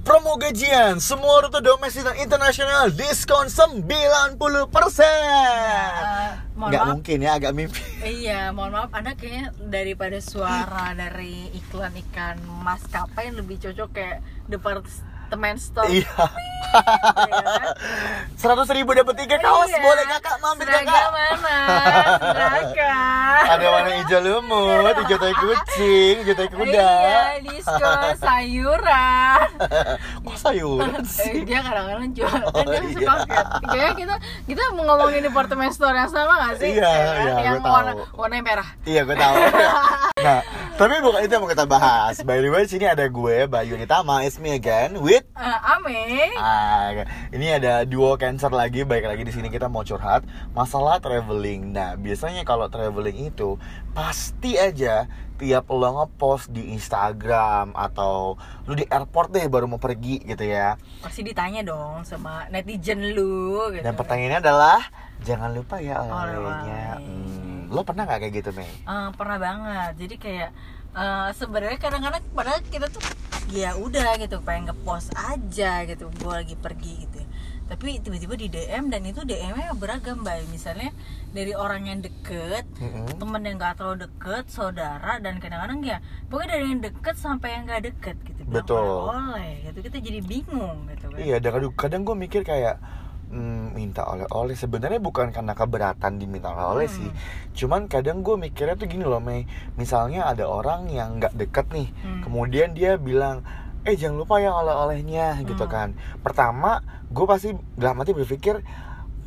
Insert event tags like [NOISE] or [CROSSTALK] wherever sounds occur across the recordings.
Promo gajian semua rute domestik dan internasional diskon 90% Eh, mohon Nggak maaf. mungkin ya agak mimpi. [LAUGHS] Iya, mohon maaf, Anda kayaknya daripada suara dari iklan-iklan maskapai yang lebih cocok kayak departemen store. Iya ya kan? Seratus ribu dapat tiga kaos Iya. boleh kakak mampir Seragam kakak mana? Seragam. Ada warna hijau lumut, hijau tai kucing, hijau tai kuda Iya, diskon sayuran. Kok sayuran Eh, sih? dia kadang-kadang jual kan Oh, dia iya. paket. Kayaknya kita kita ngomongin departemen store yang sama gak sih? Iya, Ya kan? iya, yang warna warna merah. Iya gue tahu. [LAUGHS] nah, tapi bukan itu yang mau kita bahas. By the way, sini ada gue, Bayu Nitama, it's me again with Eh, Ame. Ah, ini ada duo cancer lagi, baik lagi di sini kita mau curhat masalah traveling. Nah, biasanya kalau traveling itu pasti aja tiap lo ngepost di Instagram atau lu di airport deh baru mau pergi gitu ya. Pasti ditanya dong sama netizen lu gitu. Dan pertanyaannya adalah jangan lupa ya Oleh-oleh. olehnya. Hmm, lo pernah nggak kayak gitu, Mei? Eh, pernah banget. Jadi kayak eh, sebenarnya kadang-kadang padahal kita tuh ya udah gitu pengen ngepost aja gitu gue lagi pergi gitu ya. tapi tiba-tiba di DM dan itu DM-nya beragam mbak misalnya dari orang yang deket Mm-mm. temen yang gak terlalu deket saudara dan kadang-kadang ya pokoknya dari yang deket sampai yang gak deket gitu Betul. oleh gitu kita jadi bingung gitu kan Iya, dan kadang, kadang gue mikir kayak hmm, minta oleh-oleh sebenarnya bukan karena keberatan diminta oleh-oleh Hmm. sih. Cuman kadang gue mikirnya tuh gini loh, Mei. Misalnya ada orang yang nggak deket nih, Hmm. kemudian dia bilang, eh jangan lupa ya oleh-olehnya gitu Hmm. kan. Pertama, gue pasti dalam hati berpikir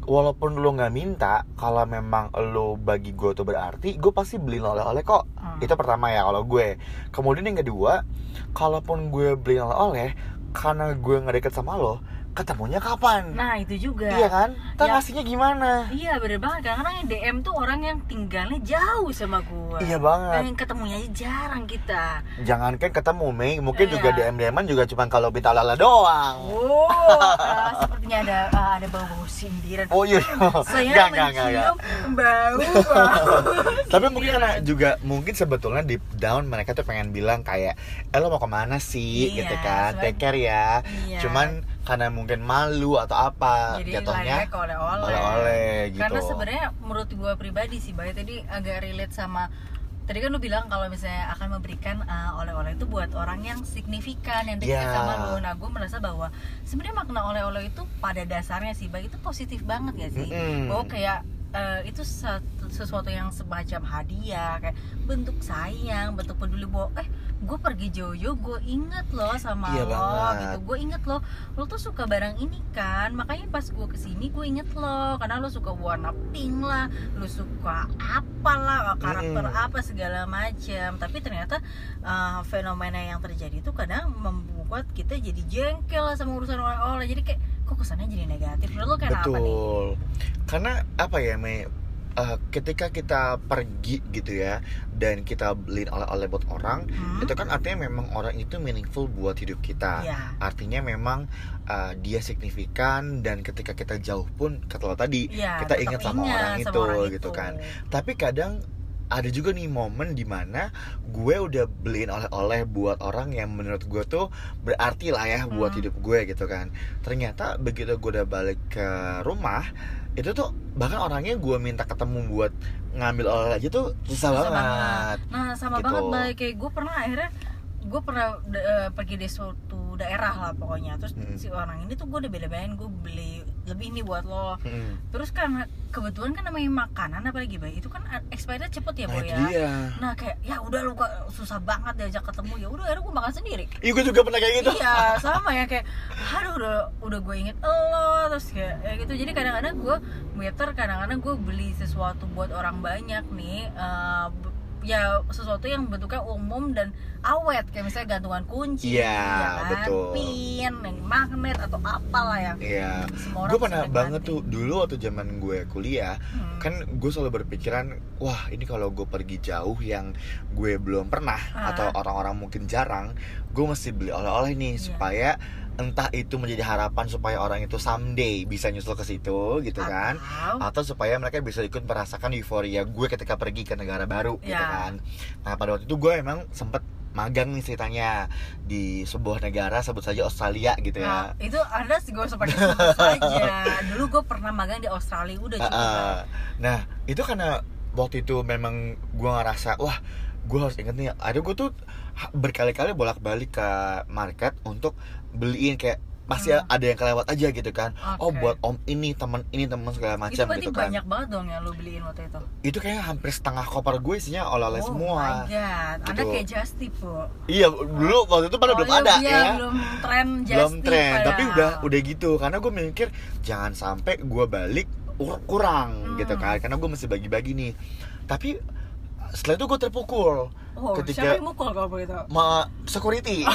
walaupun lo nggak minta, kalau memang lo bagi gue tuh berarti, gue pasti beliin oleh-oleh kok. Hmm. Itu pertama ya kalau gue. Kemudian yang kedua, kalaupun gue beliin oleh-oleh, karena gue nggak deket sama lo, ketemunya kapan? nah itu juga Iya kan? Ntar Ya. ngasihnya gimana? Iya bener banget kadang-kadang yang DM tuh orang yang tinggalnya jauh sama gua Iya banget. Pengen ketemunya aja jarang kita Jangankan ketemu, Mei. Mungkin Iya. juga DM DM juga cuma kalau minta lala doang. Oh, eh, [LAUGHS] sepertinya ada eh, ada bau-bau sindiran Oh iya. Saya nggak. mencium bau [LAUGHS] bau Tapi mungkin karena juga mungkin sebetulnya deep down mereka tuh pengen bilang kayak, eh lo mau ke mana sih, Iya, gitu kan? Take care ya. Iya. Cuman karena mungkin malu atau apa, Jadi jatuhnya oleh-oleh oleh-oleh gitu. Karena sebenarnya menurut gua pribadi sih Bay tadi agak relate sama Tadi kan lu bilang kalau misalnya akan memberikan uh, oleh-oleh itu buat orang yang signifikan yang dekat Iya. sama lu. Nah, gue merasa bahwa sebenarnya makna oleh-oleh itu pada dasarnya sih, Bay itu positif banget ya sih. Mm-mm. Bahwa kayak uh, itu satu- sesuatu yang semacam hadiah, kayak bentuk sayang, bentuk peduli bahwa eh gue pergi jauh-jauh, gue inget loh sama Iya lo, banget. gitu. Gue inget loh, lo tuh suka barang ini kan, makanya pas gue ke sini gue inget lo, karena lo suka warna pink lah, lo suka apalah karakter Mm-mm. apa segala macam. Tapi ternyata uh, fenomena yang terjadi itu kadang membuat kita jadi jengkel sama urusan oleh-oleh. Jadi kayak kok kesannya jadi negatif. Menurut lo kayak apa nih? Betul. Karena apa ya, Mei? Eh, ketika kita pergi gitu ya dan kita beliin oleh-oleh buat orang Hmm? itu kan artinya memang orang itu meaningful buat hidup kita Iya. artinya memang uh, dia signifikan dan ketika kita jauh pun kata lo tadi Iya, kita ingat sama ingat orang sama itu orang gitu itu. kan tapi kadang ada juga nih momen di mana gue udah beliin oleh-oleh buat orang yang menurut gue tuh berarti lah ya buat Hmm. hidup gue gitu kan ternyata begitu gue udah balik ke rumah itu tuh bahkan orangnya gue minta ketemu buat ngambil oleh aja tuh susah, Susah banget. Nah sama Gitu. banget baik kayak gue pernah akhirnya gue pernah eh, pergi di suatu daerah lah pokoknya terus Mm-mm. si orang ini tuh gue udah bela-belain gue beli lebih nih buat lo Mm-mm. terus karena kebetulan kan namanya makanan apalagi baik itu kan expirednya cepet ya Nah boy ya dia. nah kayak ya udah lu susah banget diajak ketemu ya udah akhirnya gue makan sendiri Iya gue juga pernah kayak gitu. iya sama ya kayak aduh udah udah gue inget lo terus kayak ya gitu jadi kadang-kadang gue meter kadang-kadang gue beli sesuatu buat orang banyak nih b- ya sesuatu yang bentuknya umum dan awet kayak misalnya gantungan kunci Iya, ya kan? betul. pin yang magnet atau apalah yang Iya. semua orang Gue pernah banget nikmatin. tuh dulu waktu zaman gue kuliah Hmm. kan gue selalu berpikiran wah ini kalau gue pergi jauh yang gue belum pernah Ah. atau orang-orang mungkin jarang gue mesti beli oleh-oleh nih Iya. supaya entah itu menjadi harapan supaya orang itu someday bisa nyusul ke situ gitu kan Atau- supaya mereka bisa ikut merasakan euforia gue ketika pergi ke negara baru gitu Ya. kan nah pada waktu itu gue emang sempet magang nih ceritanya di sebuah negara sebut saja Australia gitu Nah, ya. itu anda sih gue seperti sebut saja. [LAUGHS] Dulu gue pernah magang di Australia udah Ah, ah. lah. Nah itu karena waktu itu memang gue ngerasa wah gue harus inget nih ada gue tuh berkali-kali bolak-balik ke market untuk beliin kayak pasti Hmm. ada yang kelewat aja gitu kan oh Oke. buat om ini teman ini teman segala macam gitu kan banyak banget dong yang lo beliin waktu itu. itu kayaknya hampir setengah koper gue isinya oleh-oleh oh semua my god, anda Gitu. kayak Justy po. iya dulu waktu itu pada Oh, belum iya, ada iya, ya belum tren Justy belum tren padahal. tapi udah udah gitu karena gue mikir jangan sampai gue balik ur- kurang Hmm. gitu kan karena gue masih bagi-bagi nih tapi setelah itu gue terpukul Oh, siapa ketika yang mukul kalau begitu? ma security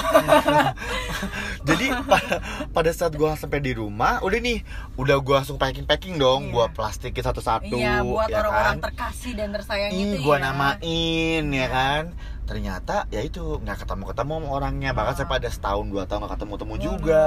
[LAUGHS] jadi pa- pada saat gue sampai di rumah udah nih udah gue langsung packing packing dong Iya. gue plastikin satu-satu Iya, buat ya orang-orang kan? terkasih dan tersayang Ih, itu gua ya. namain ya kan ternyata ya itu nggak ketemu ketemu sama orangnya bahkan Ah. saya pada setahun dua tahun nggak ketemu temu Waduh. juga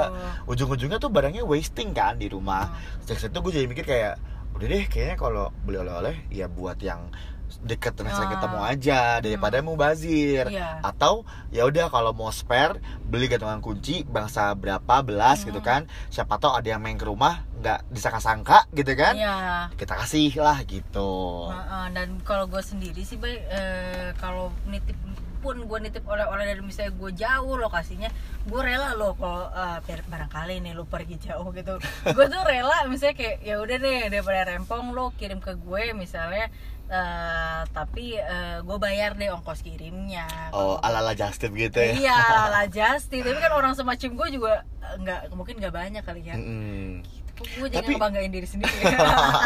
ujung-ujungnya tuh barangnya wasting kan di rumah Hmm. sejak situ gue jadi mikir kayak udah deh kayaknya kalau beli oleh-oleh ya buat yang deket dan sering Ah. ketemu aja daripada mau bazir Iya. atau ya udah kalau mau spare beli gantungan kunci bangsa berapa belas Hmm. gitu kan siapa tahu ada yang main ke rumah nggak disangka-sangka gitu kan Iya. kita kasih lah gitu Heeh, dan kalau gue sendiri sih baik eh, kalau nitip pun gue nitip oleh-oleh dari misalnya gue jauh lokasinya gue rela loh kalau biar barangkali nih lo pergi jauh gitu [LAUGHS] gue tuh rela misalnya kayak ya udah deh daripada rempong lo kirim ke gue misalnya eh, tapi gue bayar deh ongkos kirimnya. Oh ala-ala Justin gitu ya? Iya [LAUGHS] lah Justin. Tapi kan orang semacam gue juga eh, nggak mungkin nggak banyak kali ya. Mm-mm. Kok gue jadi Tapi- ngebanggain diri sendiri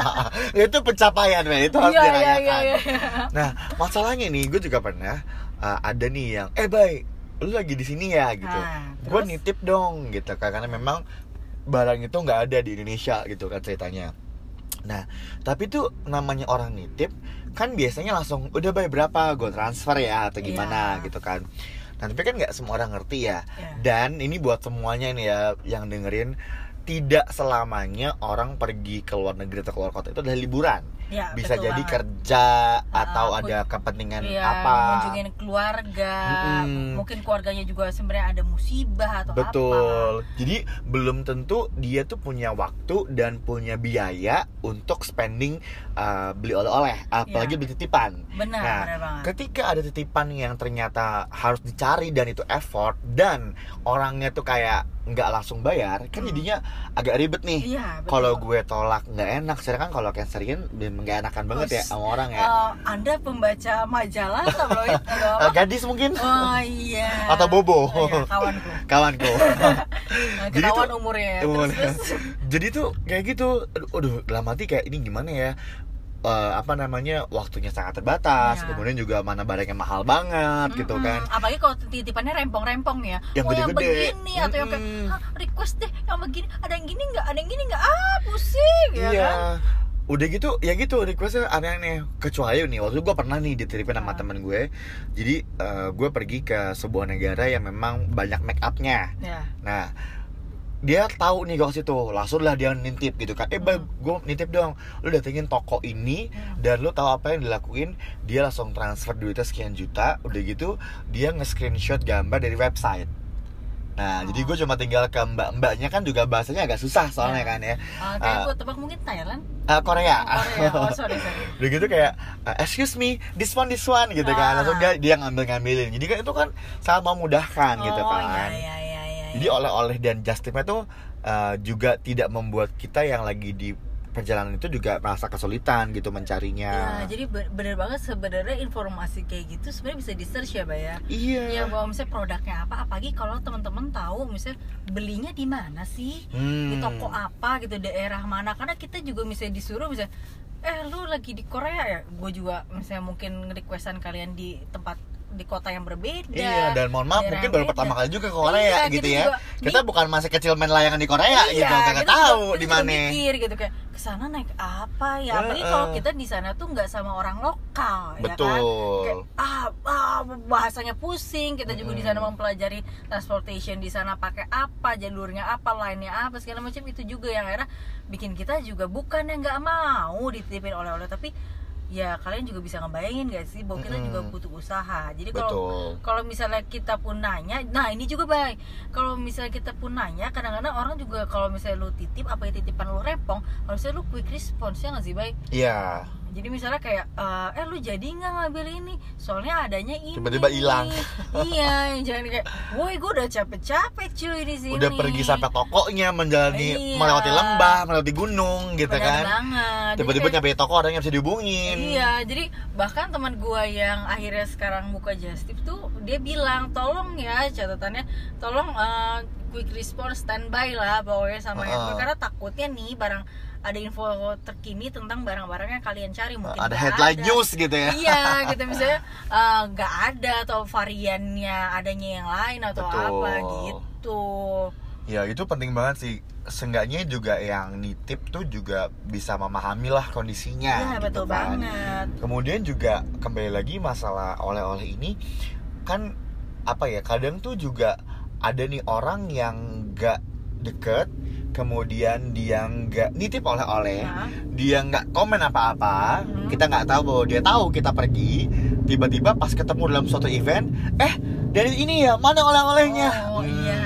[LAUGHS] itu pencapaian men. Itu harus Iya, iya, dirayakan. iya, iya. nah masalahnya nih gue juga pernah uh, ada nih yang eh baik lu lagi di sini ya? gitu. Ah, gue nitip dong gitu kan. Karena memang barang itu nggak ada di Indonesia gitu kan ceritanya nah tapi tuh namanya orang nitip kan biasanya langsung udah baik berapa? Gue transfer ya atau gimana? Iya. gitu kan. Nah tapi kan nggak semua orang ngerti ya. Iya. dan ini buat semuanya nih ya yang dengerin tidak selamanya orang pergi ke luar negeri atau keluar kota itu adalah liburan Ya, bisa betul jadi banget. kerja atau Ah, ada kepentingan Iya, apa ngunjungin keluarga Mm-mm. mungkin keluarganya juga sebenarnya ada musibah atau Betul. Jadi belum tentu dia tuh punya waktu dan punya biaya untuk spending uh, beli oleh-oleh, apalagi Iya. beli titipan. apa benar Nah, benar Ketika ada titipan yang ternyata harus dicari dan itu effort dan orangnya tuh kayak nggak langsung bayar, kan Hmm. jadinya agak ribet nih. iya betul. Kalau gue tolak nggak enak, sedangkan kalau cancerian nggak enakan banget ya sama orang ya. Eh, anda pembaca majalah [LAUGHS] tabloid atau Eh, apa gadis mungkin oh iya Atau bobo. Oh, iya, kawanku [LAUGHS] kawanku. Eh, [LAUGHS] Jadi tuh- umurnya ya. Umur. terus, terus jadi tuh kayak gitu aduh, dalam hati kayak ini gimana ya Eh, apa namanya waktunya sangat terbatas Iya. kemudian juga mana barangnya mahal banget gitu Mm-mm. kan apalagi kalau titipannya rempong-rempong ya Yang mau yang gede-gede. begini atau yang kayak Mm-mm. "Hah, request deh yang begini ada yang gini nggak ada yang gini nggak ah pusing ya iya kan udah gitu ya gitu requestnya aneh-aneh kecuali nih waktu itu gue pernah nih ditiripin sama Ah. temen gue jadi eh, gue pergi ke sebuah negara yang memang banyak make upnya ya Nah, dia tahu nih gue situ, langsung lah dia nitip gitu kan. Eh, bang, Hmm. gue nitip dong. Lu datengin toko ini Hmm. dan lu tahu apa yang dilakuin? Dia langsung transfer duitnya sekian juta. Udah gitu, dia nge-screenshot gambar dari website. Nah, Oh. jadi gue cuma tinggal ke mbak-mbaknya kan juga bahasanya agak susah soalnya Ya. kan ya. Ah, kayak Ah. gue tebak mungkin Thailand Ah, Korea. Oh, Korea oh sorry sorry [LAUGHS] Udah gitu kayak uh, excuse me, this one this one gitu kan. Ah. Langsung dia dia ngambil-ngambilin. Jadi kan itu kan sangat memudahkan gitu oh kan. iya iya iya iya Jadi oleh-oleh dan just tipnya tuh uh, juga tidak membuat kita yang lagi di perjalanan itu juga merasa kesulitan gitu mencarinya. Ya, jadi be- bener banget sebenarnya informasi kayak gitu sebenarnya bisa di search ya, Mbak ya. Iya. Ya bahwa misalnya produknya apa, apalagi kalau teman-teman tahu misalnya belinya di mana sih, Hmm. di toko apa gitu, daerah mana. Karena kita juga misalnya disuruh misalnya, eh lu lagi di Korea ya, gue juga misalnya mungkin requestan kalian di tempat di kota yang berbeda. Iya, dan mohon maaf mungkin baru beda. pertama kali juga ke Korea Iya, gitu ya. juga- Kita di- bukan masih kecil main layangan di Korea gitu, Iya, kagak kita tahu di mana. mikir gitu kayak ke sana naik apa ya apalagi Heeh. kalau kita di sana tuh nggak sama orang lokal ya kan Betul. kayak ah, ah, bahasanya pusing kita juga di sana mempelajari transportation di sana pakai apa jalurnya apa lainnya apa segala macam itu juga yang akhirnya bikin kita juga bukan yang nggak mau dititipin oleh-oleh tapi ya kalian juga bisa ngebayangin gak sih bahwa kita Mm-mm. juga butuh usaha. Jadi kalau kalau misalnya kita pun nanya nah ini juga baik kalau misalnya kita pun nanya kadang-kadang orang juga kalau misalnya lu titip apa ya titipan lu rempong harusnya lu quick response ya nggak sih baik iya. Jadi misalnya kayak eh, eh lu jadi nggak ngambil ini? Soalnya adanya ini. Tiba-tiba hilang. [LAUGHS] iya jangan kayak woi gue udah capek-capek cuy di sini. udah pergi sampai tokonya menjalani Iya. melewati lembah melewati gunung gitu Benar kan. banget Jadi tiba-tiba kayak- nyampe toko orang yang bisa dihubungin Iya, jadi bahkan teman gua yang akhirnya sekarang buka Justip tuh dia bilang tolong ya catatannya tolong eh, quick response standby lah pokoknya sama Heeh. handphone karena takutnya nih barang ada info terkini tentang barang-barang yang kalian cari mungkin ada headline ada. news gitu ya Iya, [LAUGHS] gitu misalnya eh, nggak ada atau variannya adanya yang lain atau Betul. apa gitu. ya itu penting banget sih Seenggaknya juga yang nitip tuh juga bisa memahami lah kondisinya Iya, gitu betul kan. banget. kemudian juga kembali lagi masalah oleh-oleh ini kan apa ya kadang tuh juga ada nih orang yang nggak deket kemudian dia nggak nitip oleh-oleh Nah, dia nggak komen apa-apa Hmm. kita nggak tahu bahwa dia tahu kita pergi tiba-tiba pas ketemu dalam suatu event eh dari ini ya mana oleh-olehnya Oh, Hmm. iya.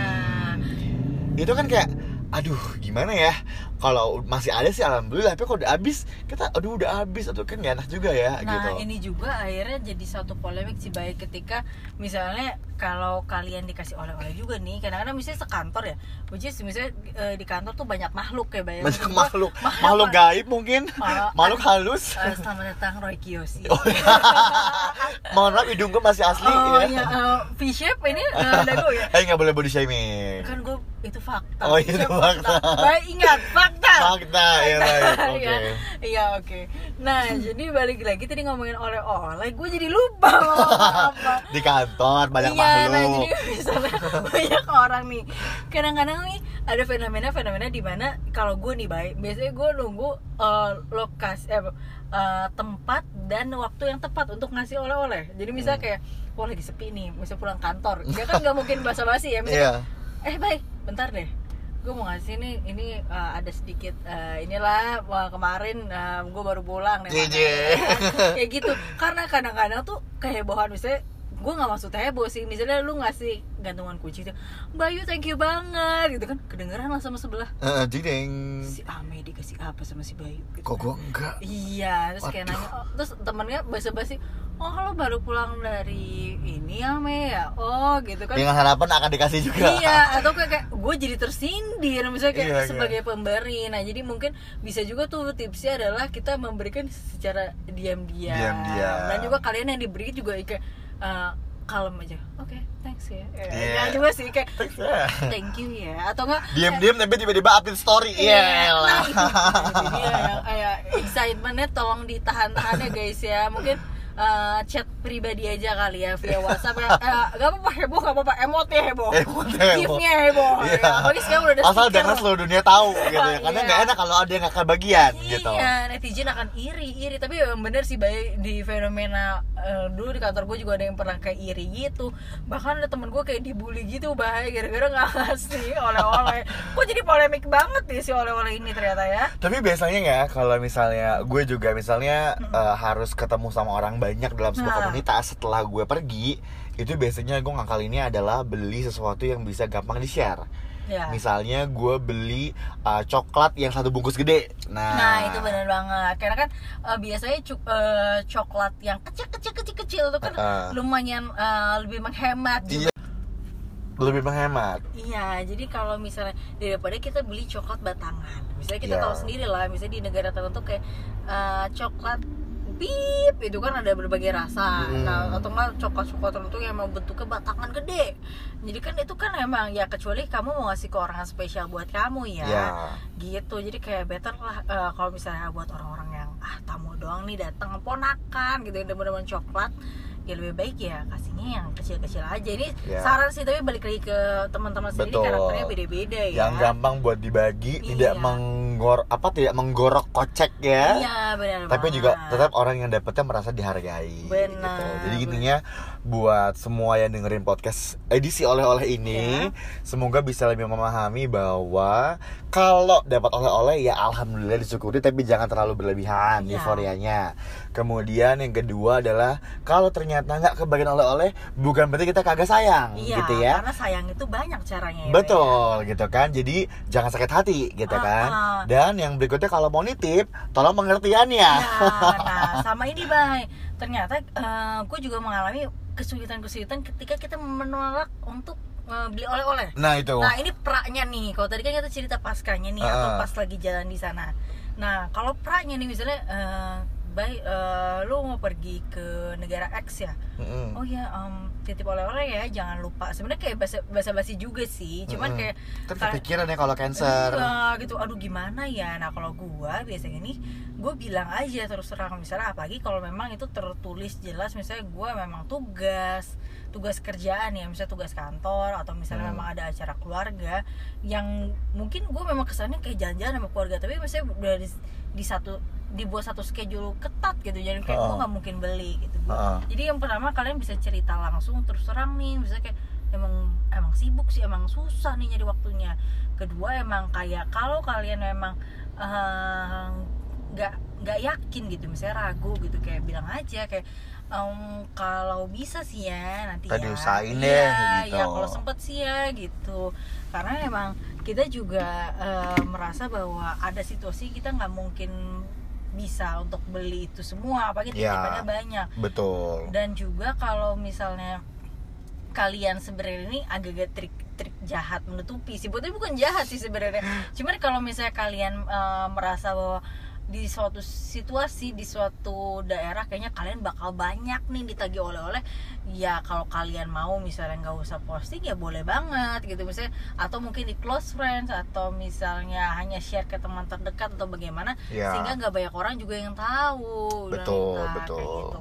itu kan kayak aduh gimana ya? Kalau masih ada sih alhamdulillah. Tapi kalau udah habis kita aduh udah habis atau kan gak enak juga ya Nah gitu. ini juga akhirnya jadi satu polemik sih baik ketika misalnya kalau kalian dikasih oleh-oleh juga nih kadang-kadang misalnya sekantor ya which is misalnya eh, di kantor tuh banyak makhluk ya bayang banyak makhluk. makhluk gaib mungkin. Makhluk- makhluk halus. Eh, selamat datang Roy Kiyoshi. Oh, [LAUGHS] mohon maaf hidung gue masih asli Oh ya. iya, eh, V-shape ini uh, [LAUGHS] dagu ya? Eh nggak boleh body shaming. Kan gue itu fakta. Oh, itu V-shape fakta. baik ingat fakta. Fakta ya baik [LAUGHS] oke Iya, iya oke. Nah, jadi balik lagi tadi ngomongin oleh-oleh, gue jadi lupa mau apa. [LAUGHS] di kantor banyak iya, nah makhluk. jadi [LAUGHS] misalnya banyak orang nih. Kadang-kadang nih ada fenomena-fenomena di mana kalau gue nih baik Biasanya gue nunggu eh, lokasi, eh, eh, tempat dan waktu yang tepat untuk ngasih oleh-oleh. Jadi misalnya Hmm. kayak, wah lagi sepi nih, bisa pulang kantor. Dia kan gak mungkin basa-basi ya iya. Misalnya, Eh baik, bentar deh gue mau ngasih nih ini eh, ada sedikit eh, inilah wah, kemarin gue baru pulang nih Jije. makanya. [LAUGHS] kayak gitu karena kadang-kadang tuh kehebohan misalnya gue nggak maksud heboh sih misalnya lu ngasih gantungan kunci tuh Bayu thank you banget gitu kan kedengeran lah sama sebelah Eh, jideng si Ame dikasih apa sama si Bayu gitu kok gue enggak Iya, terus kayak Waduh. nanya, oh, terus temennya basa-basi, oh lo baru pulang dari ini ya Me ya, oh gitu kan. dengan harapan akan dikasih juga Iya, atau kayak, kayak gue jadi tersindir misalnya kayak Iya, iya. sebagai pemberi. Nah, jadi mungkin bisa juga tuh tipsnya adalah kita memberikan secara diam-diam. Diam-diam. Dan juga kalian yang diberi juga kayak eh, kalem aja. Oke, thanks ya. Eh, Iya. Enggak juga sih kayak Thanks ya. thank you ya. Atau enggak Diam-diam tapi tiba-tiba update story. Iya Iya, lah. nah, itu jadi ya, kayak excitementnya tolong ditahan-tahan ya guys ya mungkin eh, chat pribadi aja kali ya via WhatsApp ya eh, gak apa-apa heboh gak apa-apa emot ya heboh [LAUGHS] Emot ya heboh. gifnya heboh Iya. ya. apalagi sekarang udah ada Asal jangan seluruh dunia tahu [LAUGHS] gitu ya. Karena Iya. nggak enak kalau ada yang nggak kebagian gitu. Iya, netizen akan iri, iri. Tapi bener sih baik di fenomena eh, dulu di kantor gue juga ada yang pernah kayak iri gitu. Bahkan ada temen gue kayak dibully gitu bahaya gara-gara nggak ngasih oleh-oleh. [LAUGHS] Kok jadi polemik banget nih si oleh-oleh ini ternyata ya? Tapi biasanya ya kalau misalnya gue juga misalnya eh, harus ketemu sama orang banyak dalam sebuah Nah. komunitas setelah gue pergi itu biasanya gue ngakal ini adalah beli sesuatu yang bisa gampang di share. Ya. Misalnya gue beli eh, coklat yang satu bungkus gede. Nah, Nah itu benar banget karena kan eh, biasanya eh, coklat yang kecil kecil kecil kecil itu kan Heeh. lumayan eh, lebih menghemat Iya. juga. lebih menghemat. Iya, jadi kalau misalnya daripada kita beli coklat batangan, misalnya kita Iya. tahu sendiri lah, misalnya di negara tertentu kayak eh, coklat bip itu kan ada berbagai rasa, Mm. nah atau enggak coklat coklat tertentu yang emang bentuknya batangan gede. Jadi kan itu kan emang ya kecuali kamu mau ngasih ke orang yang spesial buat kamu ya, Ya. gitu. Jadi kayak better lah eh, kalau misalnya buat orang-orang yang ah tamu doang nih datang ponakan gitu, yang demen-demen coklat ya lebih baik ya kasihnya yang kecil-kecil aja ini Ya. saran sih tapi balik lagi ke teman-teman sendiri Betul. karakternya beda-beda ya Yang gampang buat dibagi, Iya. tidak menggor apa tidak menggorok kocek ya iya benar tapi banget. juga tetap orang yang dapetnya merasa dihargai Benar, gitu. jadi intinya buat semua yang dengerin podcast edisi oleh-oleh ini Iya. semoga bisa lebih memahami bahwa kalau dapat oleh-oleh ya alhamdulillah disyukuri tapi jangan terlalu berlebihan Iya. euforianya kemudian yang kedua adalah kalau ternyata nggak kebagian oleh-oleh bukan berarti kita kagak sayang iya gitu ya karena sayang itu banyak caranya ya, Betul gitu kan Jadi jangan sakit hati gitu Ah, kan ah. Dan yang berikutnya kalau mau nitip Tolong pengertiannya [LAUGHS] Ya, nah sama ini bay ternyata gue juga mengalami kesulitan-kesulitan ketika kita menolak untuk eh, beli oleh-oleh. Nah itu Nah ini praknya nih, kalau tadi kan kita cerita paskanya nih Ah. atau pas lagi jalan di sana. Nah kalau praknya nih misalnya, eh baik eh, lu mau pergi ke negara X ya, Mm-mm. oh ya em, titip oleh-oleh ya, jangan lupa. Sebenarnya kayak basa basa-basi juga sih, cuman Mm-mm. kayak Kan kepikiran ya kalau cancer Iya gitu, aduh gimana ya Nah kalau gua biasanya nih Gue bilang aja terus terang Misalnya apalagi kalau memang itu tertulis jelas Misalnya gua memang tugas Tugas kerjaan ya Misalnya tugas kantor Atau misalnya Hmm. memang ada acara keluarga Yang mungkin gue memang kesannya kayak jalan-jalan sama keluarga Tapi misalnya udah di, di satu dibuat satu schedule ketat gitu jadi kayak gue Oh. nggak mungkin beli gitu Heeh. jadi yang pertama kalian bisa cerita langsung terus terang nih misalnya kayak emang emang sibuk sih emang susah nih nyari waktunya kedua emang kayak kalau kalian memang eh, nggak nggak yakin gitu misalnya ragu gitu kayak bilang aja kayak "Em, kalau bisa sih ya nanti Tadi ya usahain Iya, deh, gitu. ya kalau sempet sih ya gitu karena emang kita juga eh, merasa bahwa ada situasi kita nggak mungkin bisa untuk beli itu semua apalagi Ya. titipannya banyak. Betul. Dan juga kalau misalnya kalian sebenarnya ini agak-agak trik-trik jahat menutupi sebetulnya bukan jahat sih sebenarnya. Cuman kalau misalnya kalian eh, merasa bahwa di suatu situasi di suatu daerah kayaknya kalian bakal banyak nih ditagih oleh-oleh ya kalau kalian mau misalnya nggak usah posting ya boleh banget gitu misalnya atau mungkin di close friends atau misalnya hanya share ke teman terdekat atau bagaimana Ya. sehingga nggak banyak orang juga yang tahu Betul, kayak betul. gitu.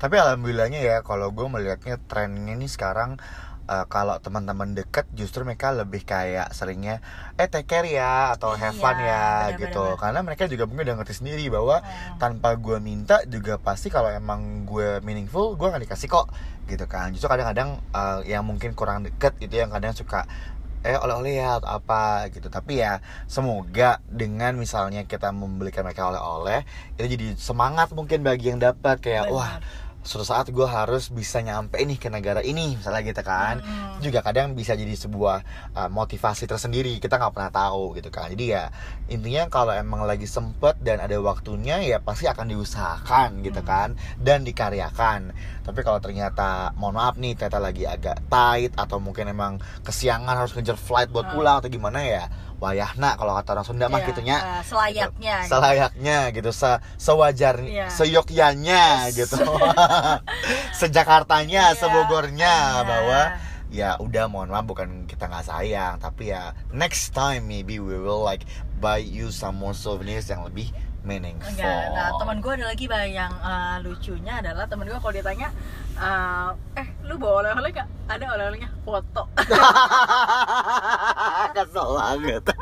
Tapi alhamdulillahnya ya kalau gue melihatnya trennya nih sekarang eh, kalau teman-teman deket justru mereka lebih kayak seringnya eh take care ya atau have Iya, fun ya benar-benar. gitu karena mereka juga mungkin udah ngerti sendiri bahwa Hmm. tanpa gue minta juga pasti kalau emang gue meaningful gue akan dikasih kok gitu kan justru kadang-kadang eh, yang mungkin kurang deket itu yang kadang suka eh oleh-oleh ya atau apa gitu tapi ya semoga dengan misalnya kita membelikan mereka oleh-oleh itu jadi semangat mungkin bagi yang dapat kayak Benar. wah suatu saat gue harus bisa nyampe nih ke negara ini misalnya gitu kan Mm-mm. juga kadang bisa jadi sebuah uh, motivasi tersendiri kita nggak pernah tahu gitu kan jadi ya intinya kalau emang lagi sempet dan ada waktunya ya pasti akan diusahakan gitu Hmm. kan dan dikaryakan tapi kalau ternyata mohon maaf nih ternyata lagi agak tight atau mungkin emang kesiangan harus ngejar flight buat Hmm. pulang atau gimana ya wayahna kalau kata orang Sunda mah Iya, gitunya eh, selayaknya gitu. selayaknya gitu se sewajarnya Iya. seyogyanya Yes. gitu [LAUGHS] sejakartanya Iya. sebogornya Iya. bahwa ya udah mohon maaf bukan kita nggak sayang tapi ya next time maybe we will like buy you some more souvenirs yang lebih meaningful Enggak, nah teman gue ada lagi bah yang eh, lucunya adalah teman gue kalau ditanya eh, eh lu bawa oleh-oleh gak? Ada oleh-olehnya foto. [LAUGHS] Kesel banget [LAUGHS]